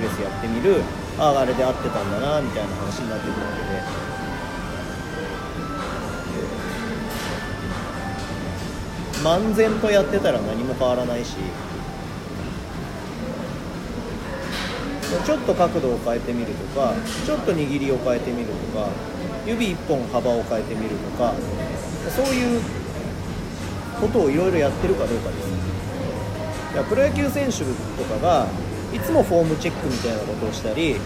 プレスやってみるあああれで合ってたんだなみたいな話になってくるわけで。漫然とやってたら何も変わらないし。ちょっと角度を変えてみるとかちょっと握りを変えてみるとか指1本幅を変えてみるとかそういうことをいろいろやってるかどうかです。プロ野球選手とかがいつもフォームチェックみたいなことをしたり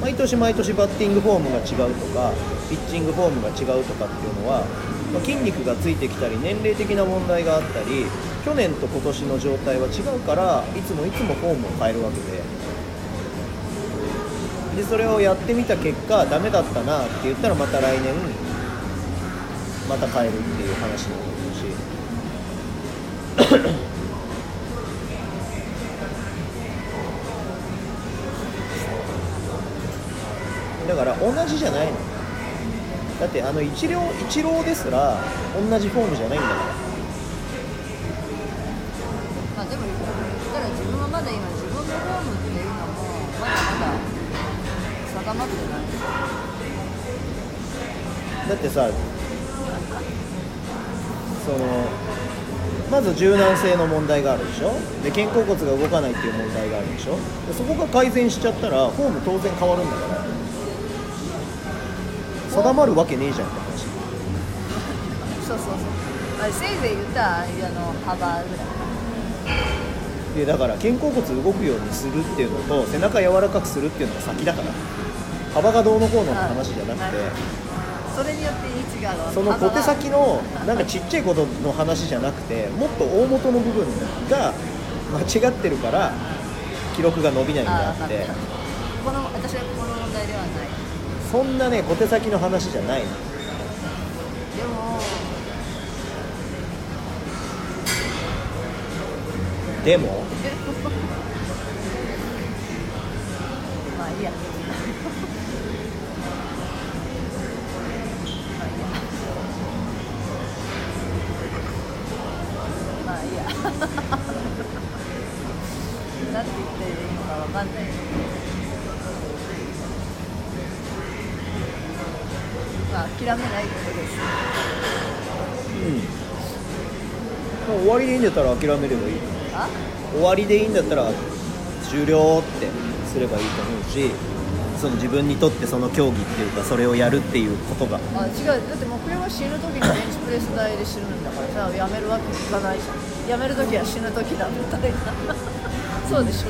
毎年毎年バッティングフォームが違うとかピッチングフォームが違うとかっていうのは、まあ筋肉がついてきたり年齢的な問題があったり去年と今年の状態は違うからいつもいつもフォームを変えるわけで。でそれをやってみた結果ダメだったなって言ったらまた来年また変えるっていう話になるし。だから同じじゃないの。だってあの一郎一郎ですら同じフォームじゃないんだから。まあでも言ったら自分はまだ今自分のフォームっていうのもまだまだ定まってないだってさそのまず柔軟性の問題があるでしょ。で肩甲骨が動かないっていう問題があるでしょ。でそこが改善しちゃったらフォーム当然変わるんだから定まるわけねえじゃんって話。そうそうそう。あれせいぜい言ったらあの幅ぐらいでだから肩甲骨動くようにするっていうのと背中柔らかくするっていうのが先だから幅がどうのこうのって話じゃなくて、それによって位置がその小手先のなんかちっちゃいことの話じゃなくてもっと大元の部分が間違ってるから記録が伸びないんであって。この私はこのそんなね小手先の話じゃないの。でもでもまあいいや。まあいいや。まあいいや。なんて言っていいのかわかんないまあ諦めないことです。もう終わりでいいんだったら諦めればいい。あ？終わりでいいんだったら終了ってすればいいと思うしその自分にとってその競技っていうかそれをやるっていうことが。あ違う。だって目標は死ぬ時にベンチプレス台で死ぬんだからさやめるわけにいかないじゃん。やめる時は死ぬ時だみたいな。そうでしょ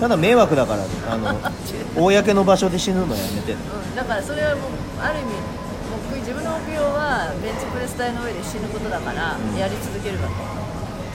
ただ迷惑だからあの 公の場所で死ぬのやめてうん、だからそれはもうある意味目自分の目標はベンチプレス台の上で死ぬことだから、うん。やり続けるわけ